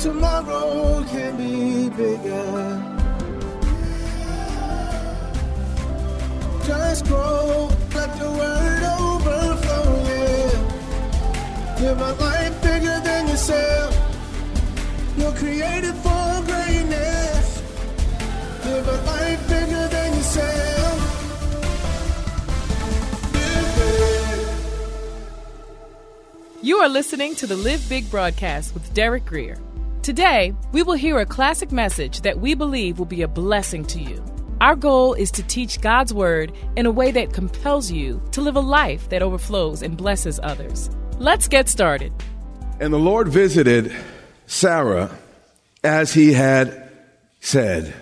tomorrow can be bigger. Just grow, let the word overflow. Live a life bigger than yourself. You're created for greatness. Live a life bigger than yourself. You are listening to the Live Big broadcast with Derek Grier. Today, we will hear a classic message that we believe will be a blessing to you. Our goal is to teach God's Word in a way that compels you to live a life that overflows and blesses others. Let's get started. And the Lord visited Sarah as he had said.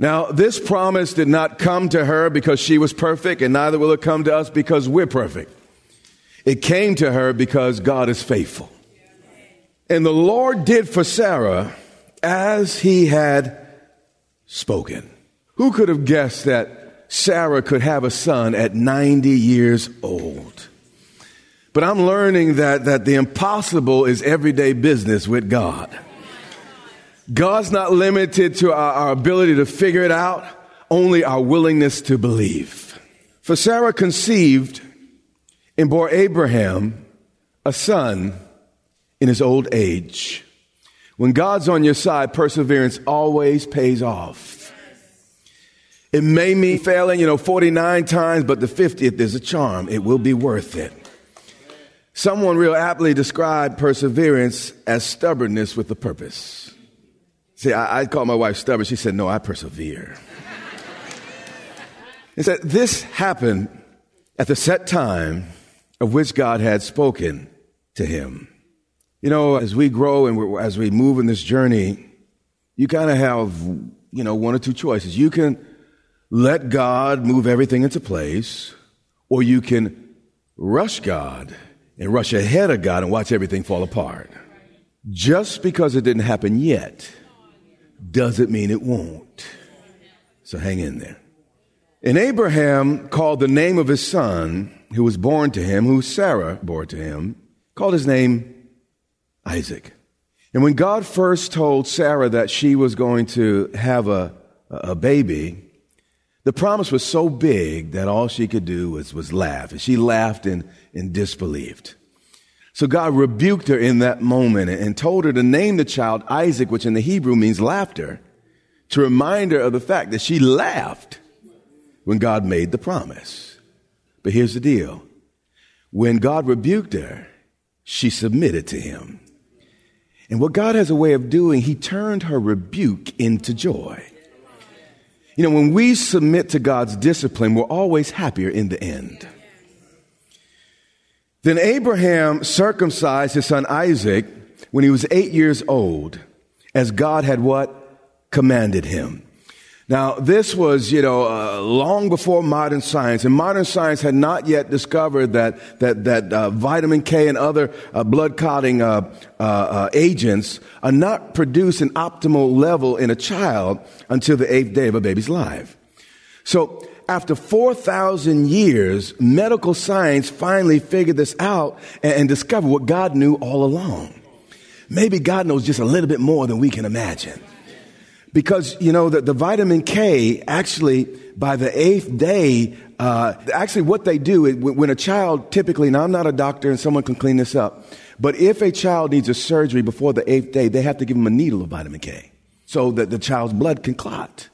Now, this promise did not come to her because she was perfect, and neither will it come to us because we're perfect. It came to her because God is faithful. And the Lord did for Sarah as he had spoken. Who could have guessed that Sarah could have a son at 90 years old? But I'm learning that, that the impossible is everyday business with God. God's not limited to our, our ability to figure it out, only our willingness to believe. For Sarah conceived and bore Abraham a son in his old age. When God's on your side, perseverance always pays off. It may mean failing, you know, 49 times, but the 50th is a charm. It will be worth it. Someone real aptly described perseverance as stubbornness with a purpose. See, I, I called my wife stubborn. She said, No, I persevere. He said, This happened at the set time of which God had spoken to him. You know, as we grow and as we move in this journey, you kind of have, you know, one or two choices. You can let God move everything into place, or you can rush God and rush ahead of God and watch everything fall apart. Just because it didn't happen yet doesn't mean it won't. So hang in there. And Abraham called the name of his son, who was born to him, who Sarah bore to him, called his name Isaac. And when God first told Sarah that she was going to have a, a baby, the promise was so big that all she could do was, was laugh. And she laughed and, and disbelieved. So God rebuked her in that moment and told her to name the child Isaac, which in the Hebrew means laughter, to remind her of the fact that she laughed when God made the promise. But here's the deal. When God rebuked her, she submitted to him. And what God has a way of doing, he turned her rebuke into joy. You know, when we submit to God's discipline, we're always happier in the end. Then Abraham circumcised his son Isaac when he was eight years old, as God had what? Commanded him. Now, this was, you know, uh, long before modern science, and modern science had not yet discovered that that that uh, vitamin K and other uh, blood clotting uh, uh, uh, agents are not produced in optimal level in a child until the eighth day of a baby's life. So, after 4,000 years, medical science finally figured this out and, and discovered what God knew all along. Maybe God knows just a little bit more than we can imagine. Because, you know, that the vitamin K actually, by the eighth day, uh, actually what they do, when a child typically, and I'm not a doctor and someone can clean this up, but if a child needs a surgery before the eighth day, they have to give them a needle of vitamin K so that the child's blood can clot.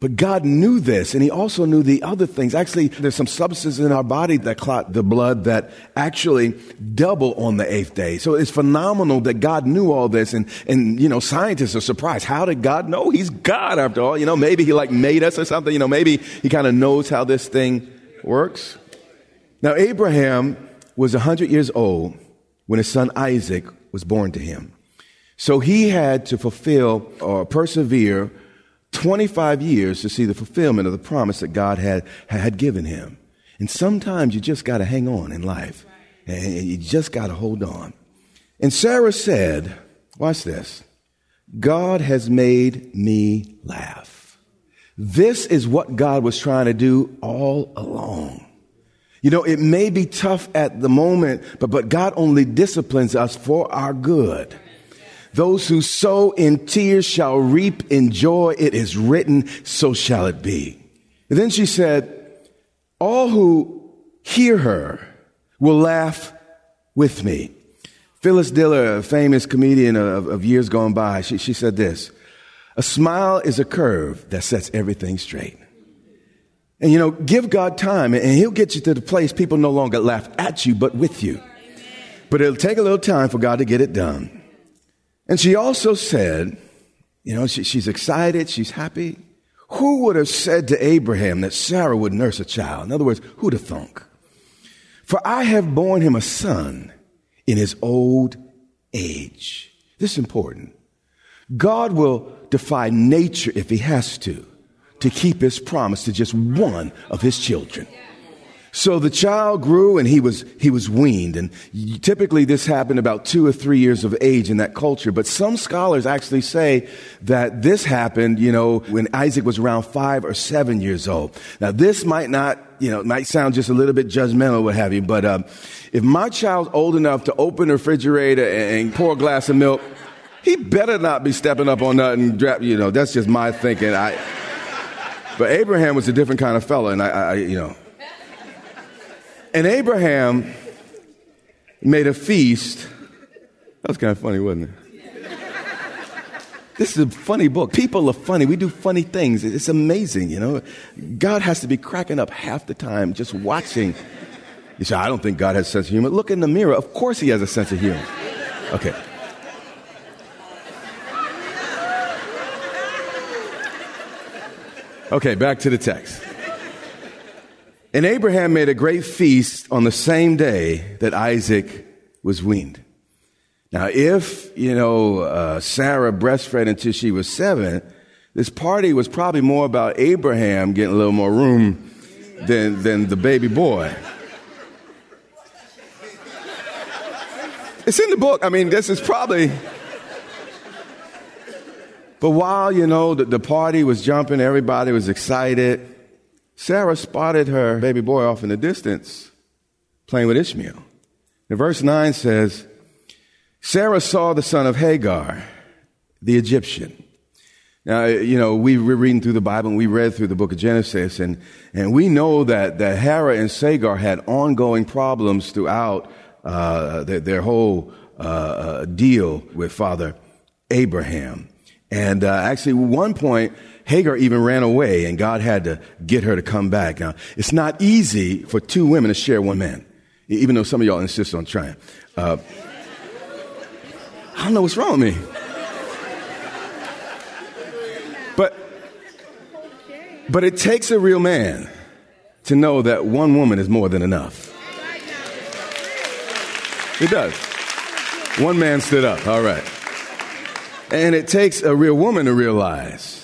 But God knew this, and He also knew the other things. Actually, there's some substances in our body that clot the blood that actually double on the eighth day. So it's phenomenal that God knew all this, and, and, you know, scientists are surprised. How did God know? He's God after all. You know, maybe He like made us or something. You know, maybe He kind of knows how this thing works. Now, Abraham was 100 years old when his son Isaac was born to him. So he had to fulfill or persevere 25 years to see the fulfillment of the promise that God had, had given him. And sometimes you just got to hang on in life. And you just got to hold on. And Sarah said, watch this. God has made me laugh. This is what God was trying to do all along. You know, it may be tough at the moment, but, but God only disciplines us for our good. Those who sow in tears shall reap in joy. It is written, so shall it be. And then she said, all who hear her will laugh with me. Phyllis Diller, a famous comedian of, of years gone by, she, she said this, a smile is a curve that sets everything straight. And you know, give God time and he'll get you to the place people no longer laugh at you, but with you. But it'll take a little time for God to get it done. And she also said, you know, she, she's excited, she's happy. Who would have said to Abraham that Sarah would nurse a child? In other words, who'd have thunk? For I have borne him a son in his old age. This is important. God will defy nature if he has to, to keep his promise to just one of his children. So the child grew and he was, he was weaned. And typically this happened about two or three years of age in that culture. But some scholars actually say that this happened, you know, when Isaac was around five or seven years old. Now this might not, you know, might sound just a little bit judgmental, what have you. But, um, if my child's old enough to open the refrigerator and pour a glass of milk, he better not be stepping up on nothing. You know, that's just my thinking. I, but Abraham was a different kind of fella, and I, I you know, and Abraham made a feast. That was kind of funny, wasn't it? This is a funny book. People are funny. We do funny things. It's amazing, you know. God has to be cracking up half the time just watching. You say, I don't think God has a sense of humor. Look in the mirror. Of course he has a sense of humor. Okay. Okay, back to the text. And Abraham made a great feast on the same day that Isaac was weaned. Now, if, you know, uh, Sarah breastfed until she was seven, this party was probably more about Abraham getting a little more room than, than the baby boy. It's in the book. I mean, this is probably. But while, you know, the, the party was jumping, everybody was excited. Sarah spotted her baby boy off in the distance playing with Ishmael. And verse 9 says, Sarah saw the son of Hagar, the Egyptian. Now, you know, we were reading through the Bible and we read through the book of Genesis and, and we know that, that Hera and Sagar had ongoing problems throughout uh, their, their, whole uh, uh, deal with Father Abraham. And uh, actually, one point, Hagar even ran away and God had to get her to come back. Now, it's not easy for two women to share one man, even though some of y'all insist on trying. Uh, I don't know what's wrong with me. But, but it takes a real man to know that one woman is more than enough. It does. One man stood up. All right. And it takes a real woman to realize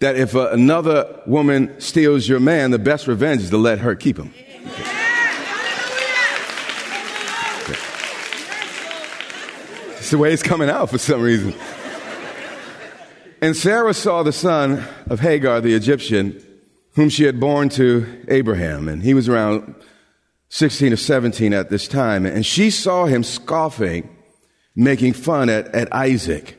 that if uh, another woman steals your man, the best revenge is to let her keep him. Okay. It's the way it's coming out for some reason. And Sarah saw the son of Hagar, the Egyptian, whom she had borne to Abraham. And he was around 16 or 17 at this time. And she saw him scoffing, making fun at, at Isaac.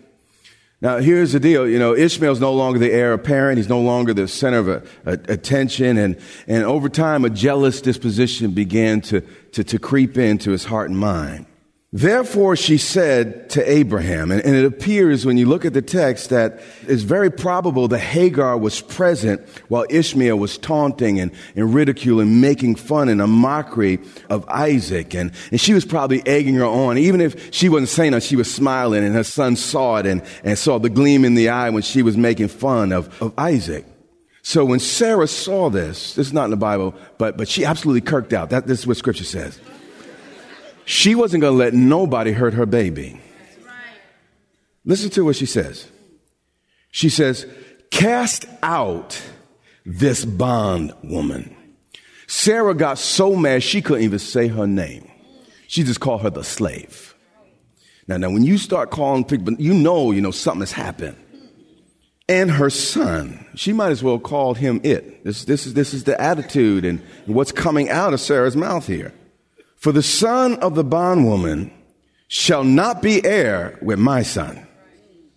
Now, here's the deal. You know, Ishmael's no longer the heir apparent. He's no longer the center of a, a, attention. And, and over time, a jealous disposition began to, to, to creep into his heart and mind. Therefore, she said to Abraham, and, it appears when you look at the text that it's very probable that Hagar was present while Ishmael was taunting and, and ridiculing, making fun and a mockery of Isaac. And, and she was probably egging her on. Even if she wasn't saying it, she was smiling and her son saw it and, and saw the gleam in the eye when she was making fun of, of Isaac. So when Sarah saw this, this is not in the Bible, but, but she absolutely kirked out. That, this is what scripture says. She wasn't going to let nobody hurt her baby. Listen to what she says. She says, Cast out this bond woman. Sarah got so mad she couldn't even say her name. She just called her the slave. Now, now, when you start calling people, you know, you know, something has happened. And her son, she might as well call him it. This, this, is, this is the attitude and what's coming out of Sarah's mouth here. For the son of the bondwoman shall not be heir with my son,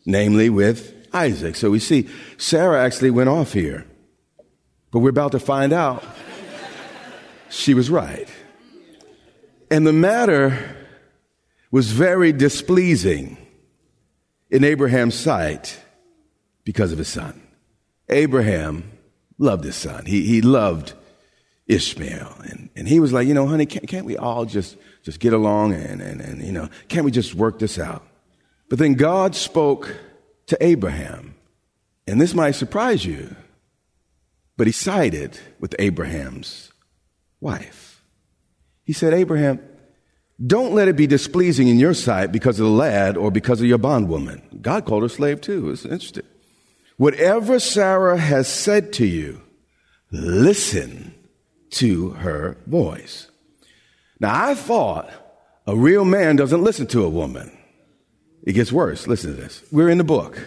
namely with Isaac. So we see Sarah actually went off here. But we're about to find out she was right. And the matter was very displeasing in Abraham's sight because of his son. Abraham loved his son. He, he loved Ishmael. And, and he was like, you know, honey, can't, can't we all just, just get along and, and, and, you know, can't we just work this out? But then God spoke to Abraham. And this might surprise you, but he sided with Abraham's wife. He said, Abraham, don't let it be displeasing in your sight because of the lad or because of your bondwoman. God called her slave too. It's interesting. Whatever Sarah has said to you, listen to her voice. Now, I thought a real man doesn't listen to a woman. It gets worse. Listen to this. We're in the book.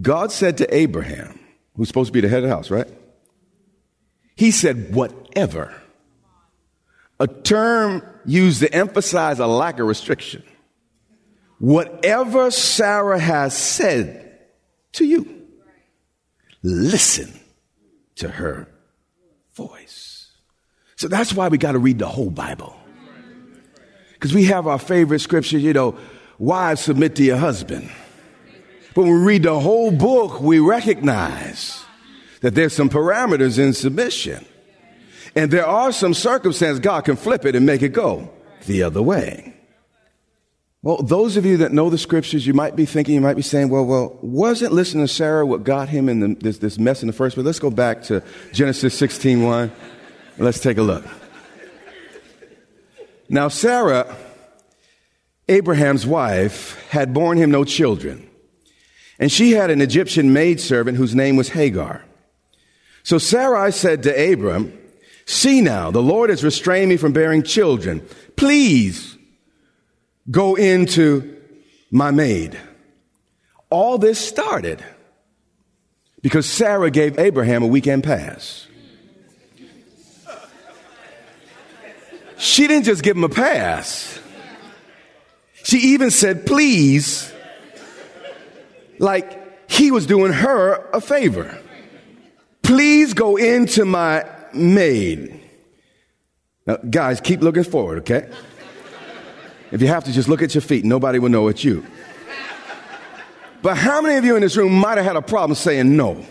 God said to Abraham, who's supposed to be the head of the house, right? He said, whatever. A term used to emphasize a lack of restriction. Whatever Sarah has said to you, listen to her voice. So that's why we got to read the whole Bible. Because we have our favorite scripture, you know, wives submit to your husband. But when we read the whole book, we recognize that there's some parameters in submission. And there are some circumstances God can flip it and make it go the other way. Well, those of you that know the scriptures, you might be thinking, you might be saying, well, well, wasn't listening to Sarah what got him in the, this, this mess in the first place? Let's go back to Genesis 16 1. Let's take a look. Now, Sarah, Abraham's wife, had borne him no children. And she had an Egyptian maidservant whose name was Hagar. So Sarai said to Abram, See now, the Lord has restrained me from bearing children. Please go into my maid. All this started because Sarah gave Abraham a weekend pass. She didn't just give him a pass. She even said, please, like he was doing her a favor. Please go into my maid. Now, guys, keep looking forward, okay? If you have to, just look at your feet. Nobody will know it's you. But how many of you in this room might have had a problem saying no?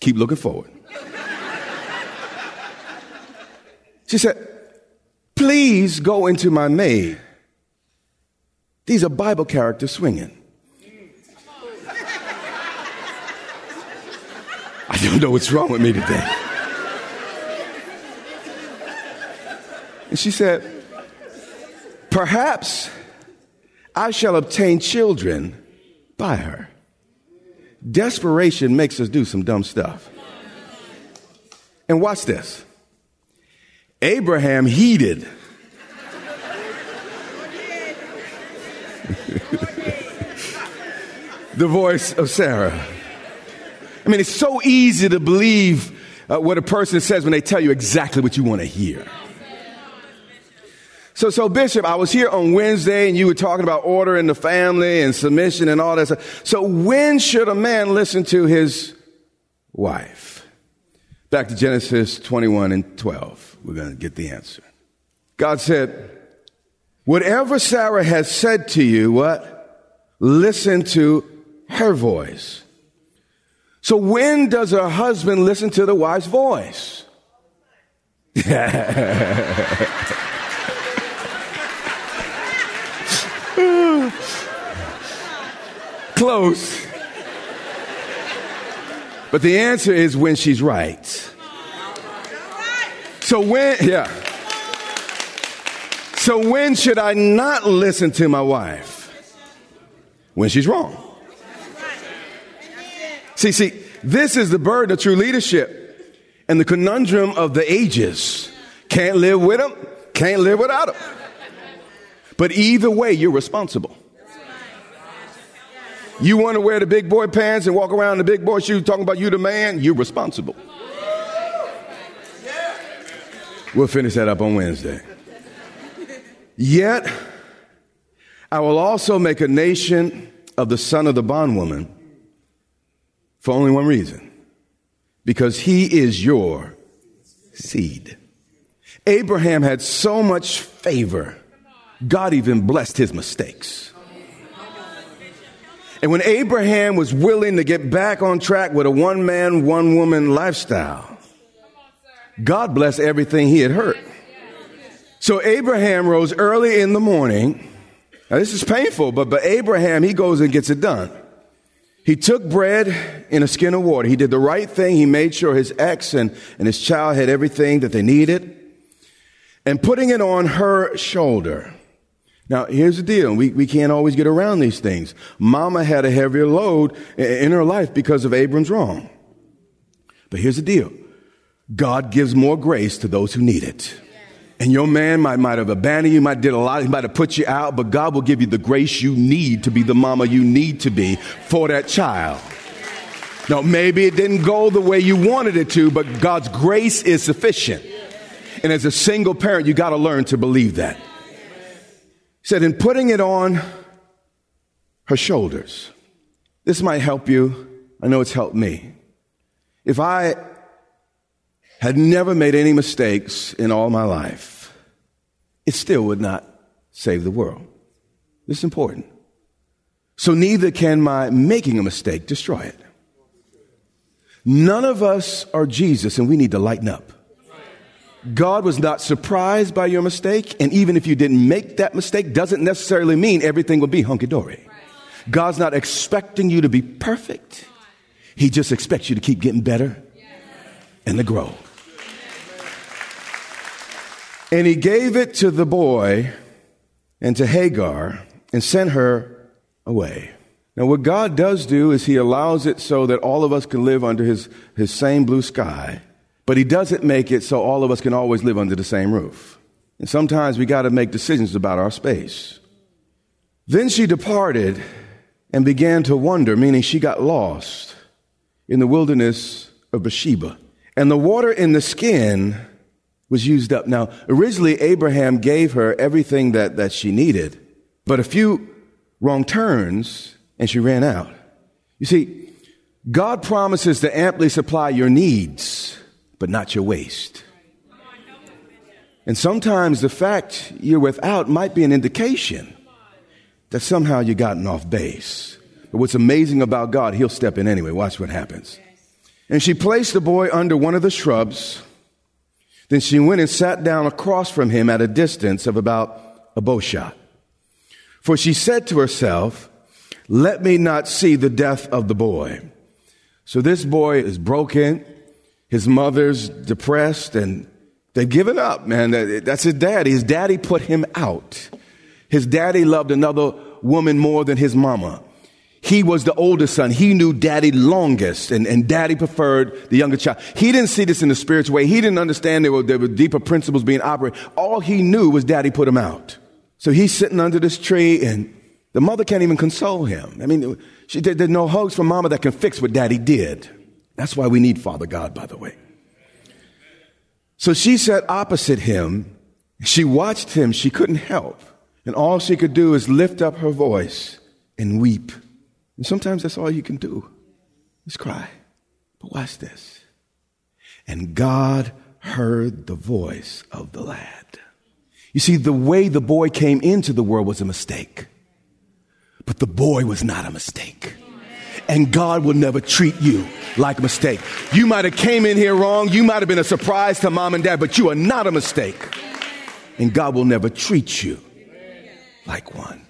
Keep looking forward. She said, Please go into my maid. These are Bible characters swinging. I don't know what's wrong with me today. And she said, Perhaps I shall obtain children by her. Desperation makes us do some dumb stuff. And watch this. Abraham heeded. the voice of Sarah. I mean, it's so easy to believe uh, what a person says when they tell you exactly what you want to hear. So, so Bishop, I was here on Wednesday and you were talking about order in the family and submission and all that stuff. So when should a man listen to his wife? Back to Genesis 21 and 12. We're going to get the answer. God said, whatever Sarah has said to you, what? Listen to her voice. So when does a husband listen to the wife's voice? Close. But the answer is when she's right. So when, yeah. So when should I not listen to my wife? When she's wrong. See, see, this is the burden of true leadership and the conundrum of the ages. Can't live with them, can't live without them. But either way, you're responsible. You want to wear the big boy pants and walk around in the big boy shoes talking about you the man, you're responsible. We'll finish that up on Wednesday. Yet, I will also make a nation of the son of the bondwoman for only one reason because he is your seed. Abraham had so much favor, God even blessed his mistakes. And when Abraham was willing to get back on track with a one man, one woman lifestyle, God blessed everything he had hurt. So Abraham rose early in the morning. Now this is painful, but, but Abraham, he goes and gets it done. He took bread in a skin of water. He did the right thing. He made sure his ex and, and his child had everything that they needed. And putting it on her shoulder. Now, here's the deal. We, we can't always get around these things. Mama had a heavier load in her life because of Abram's wrong. But here's the deal. God gives more grace to those who need it. And your man might, might have abandoned you, might did a lot, he might have put you out, but God will give you the grace you need to be the mama you need to be for that child. Now, maybe it didn't go the way you wanted it to, but God's grace is sufficient. And as a single parent, you got to learn to believe that. He said, in putting it on her shoulders, this might help you. I know it's helped me. If I had never made any mistakes in all my life, it still would not save the world. This is important. So neither can my making a mistake destroy it. None of us are Jesus and we need to lighten up. God was not surprised by your mistake, and even if you didn't make that mistake, doesn't necessarily mean everything will be hunky dory. God's not expecting you to be perfect. He just expects you to keep getting better and to grow. And he gave it to the boy and to Hagar and sent her away. Now, what God does do is he allows it so that all of us can live under his, his same blue sky, but he doesn't make it so all of us can always live under the same roof. And sometimes we got to make decisions about our space. Then she departed and began to wander, meaning she got lost in the wilderness of Beersheba. And the water in the skin was used up. Now, originally, Abraham gave her everything that, that she needed, but a few wrong turns and she ran out. You see, God promises to amply supply your needs, but not your waste. And sometimes the fact you're without might be an indication that somehow you've gotten off base. But what's amazing about God, He'll step in anyway. Watch what happens. And she placed the boy under one of the shrubs then she went and sat down across from him at a distance of about a bow shot. For she said to herself, Let me not see the death of the boy. So this boy is broken. His mother's depressed and they've given up, man. That's his daddy. His daddy put him out. His daddy loved another woman more than his mama. He was the oldest son. He knew daddy longest and, and daddy preferred the younger child. He didn't see this in the spiritual way. He didn't understand there were, there were deeper principles being operated. All he knew was daddy put him out. So he's sitting under this tree and the mother can't even console him. I mean, she, there, there's no hugs from mama that can fix what daddy did. That's why we need Father God, by the way. So she sat opposite him. She watched him. She couldn't help. And all she could do is lift up her voice and weep. And sometimes that's all you can do is cry. But watch this. And God heard the voice of the lad. You see, the way the boy came into the world was a mistake. But the boy was not a mistake. And God will never treat you like a mistake. You might have came in here wrong. You might have been a surprise to mom and dad, but you are not a mistake. And God will never treat you like one.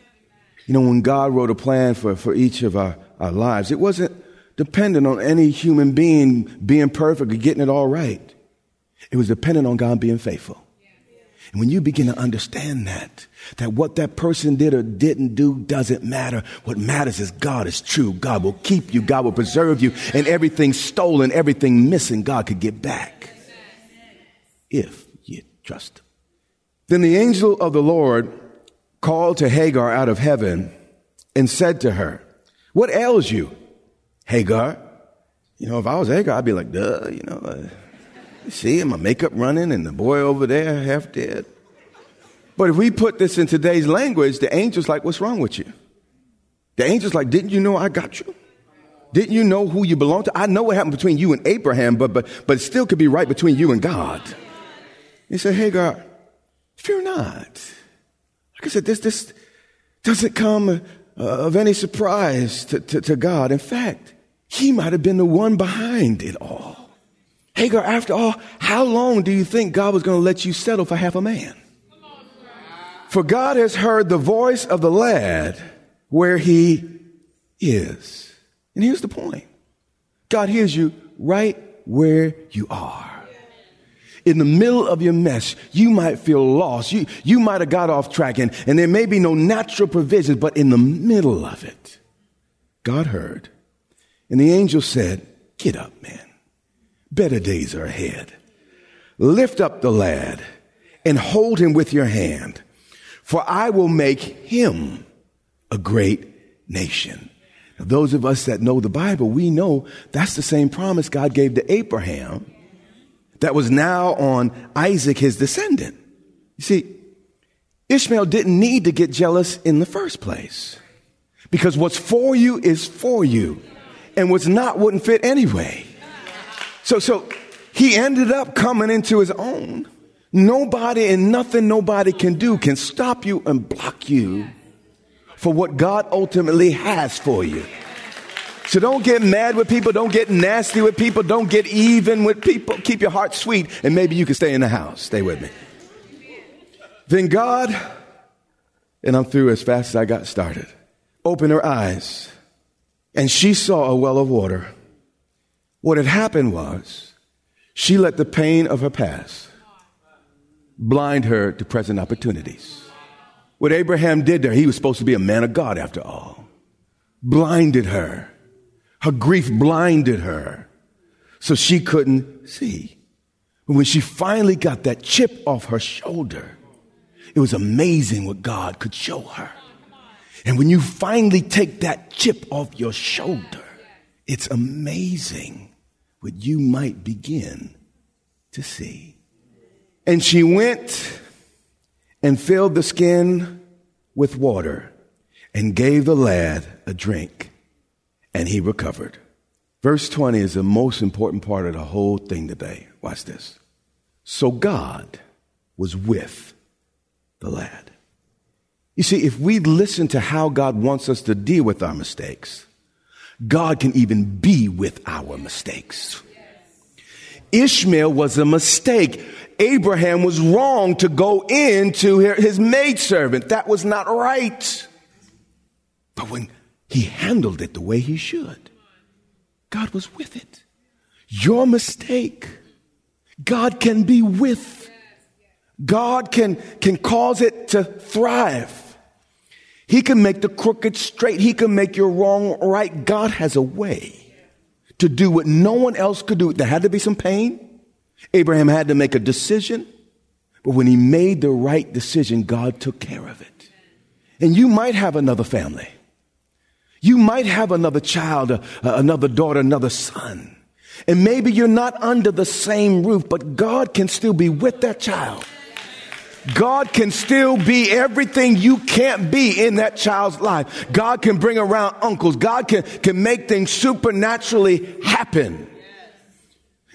You know, when God wrote a plan for, for each of our, our lives, it wasn't dependent on any human being being perfect or getting it all right. It was dependent on God being faithful. And when you begin to understand that, that what that person did or didn't do doesn't matter. What matters is God is true. God will keep you. God will preserve you. And everything stolen, everything missing, God could get back. If you trust Him. Then the angel of the Lord called to Hagar out of heaven and said to her, What ails you, Hagar? You know, if I was Hagar, I'd be like, duh, you know, uh, see my makeup running and the boy over there half dead. But if we put this in today's language, the angel's like, what's wrong with you? The angel's like, didn't you know I got you? Didn't you know who you belong to? I know what happened between you and Abraham, but, but, but it still could be right between you and God. He said, Hagar, fear not. Like I said, this, this doesn't come uh, of any surprise to, to, to God. In fact, he might have been the one behind it all. Hagar, after all, how long do you think God was going to let you settle for half a man? For God has heard the voice of the lad where he is. And here's the point God hears you right where you are. In the middle of your mess, you might feel lost. You, you might have got off track, and, and there may be no natural provisions, but in the middle of it, God heard. And the angel said, Get up, man. Better days are ahead. Lift up the lad and hold him with your hand, for I will make him a great nation. Now, those of us that know the Bible, we know that's the same promise God gave to Abraham that was now on Isaac, his descendant. You see, Ishmael didn't need to get jealous in the first place because what's for you is for you and what's not wouldn't fit anyway. So, so he ended up coming into his own. Nobody and nothing nobody can do can stop you and block you for what God ultimately has for you. So don't get mad with people. Don't get nasty with people. Don't get even with people. Keep your heart sweet, and maybe you can stay in the house. Stay with me. Then God, and I'm through as fast as I got started, opened her eyes, and she saw a well of water. What had happened was she let the pain of her past blind her to present opportunities. What Abraham did there, he was supposed to be a man of God after all, blinded her. Her grief blinded her so she couldn't see. when she finally got that chip off her shoulder, it was amazing what God could show her. And when you finally take that chip off your shoulder, it's amazing what you might begin to see. And she went and filled the skin with water and gave the lad a drink, and he recovered. Verse 20 is the most important part of the whole thing today. Watch this. So God was with the lad. You see, if we listen to how God wants us to deal with our mistakes, God can even be with our mistakes. Ishmael was a mistake. Abraham was wrong to go into his maidservant. That was not right. But when he handled it the way he should, God was with it. Your mistake, God can be with. God can, can cause it to thrive. He can make the crooked straight. He can make your wrong right. God has a way to do what no one else could do. There had to be some pain. Abraham had to make a decision, but when he made the right decision, God took care of it. And you might have another family. You might have another child, uh, another daughter, another son. And maybe you're not under the same roof, but God can still be with that child. God can still be everything you can't be in that child's life. God can bring around uncles. God can, can make things supernaturally happen.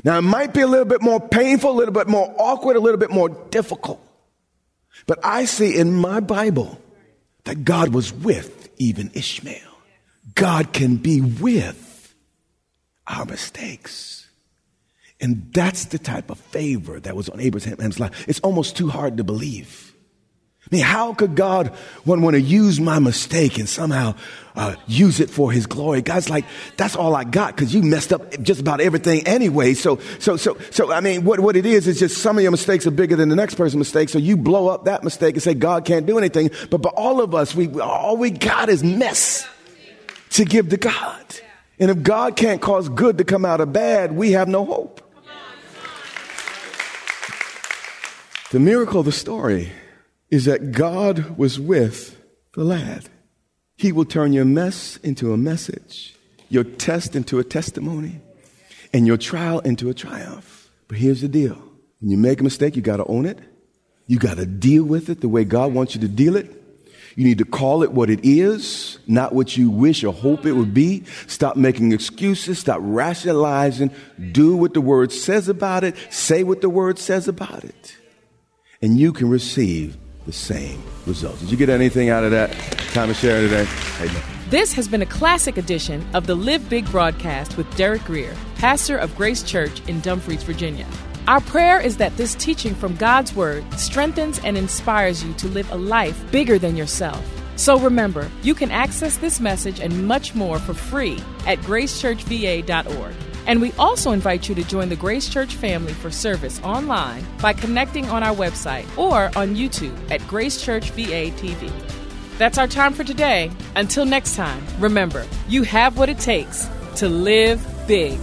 Now, it might be a little bit more painful, a little bit more awkward, a little bit more difficult. But I see in my Bible that God was with even Ishmael. God can be with our mistakes. And that's the type of favor that was on Abraham's life. It's almost too hard to believe. I mean, how could God want, want to use my mistake and somehow uh, use it for His glory? God's like, that's all I got because you messed up just about everything anyway. So, so, so, so, I mean, what, what it is is just some of your mistakes are bigger than the next person's mistake. So you blow up that mistake and say God can't do anything. But, but all of us, we all we got is mess to give to God. And if God can't cause good to come out of bad, we have no hope. The miracle of the story is that God was with the lad. He will turn your mess into a message, your test into a testimony, and your trial into a triumph. But here's the deal when you make a mistake, you got to own it, You got to deal with it the way God wants you to deal it. You need to call it what it is, not what you wish or hope it would be. Stop making excuses. Stop rationalizing. Do what the word says about it. Say what the word says about it. And you can receive the same results. Did you get anything out of that time of sharing today? Amen. This has been a classic edition of the Live Big broadcast with Derek Grier, pastor of Grace Church in Dumfries, Virginia. Our prayer is that this teaching from God's Word strengthens and inspires you to live a life bigger than yourself. So remember, you can access this message and much more for free at gracechurchva.org. And we also invite you to join the Grace Church family for service online by connecting on our website or on YouTube at Grace Church VA TV. That's our time for today. Until next time, remember, you have what it takes to live big.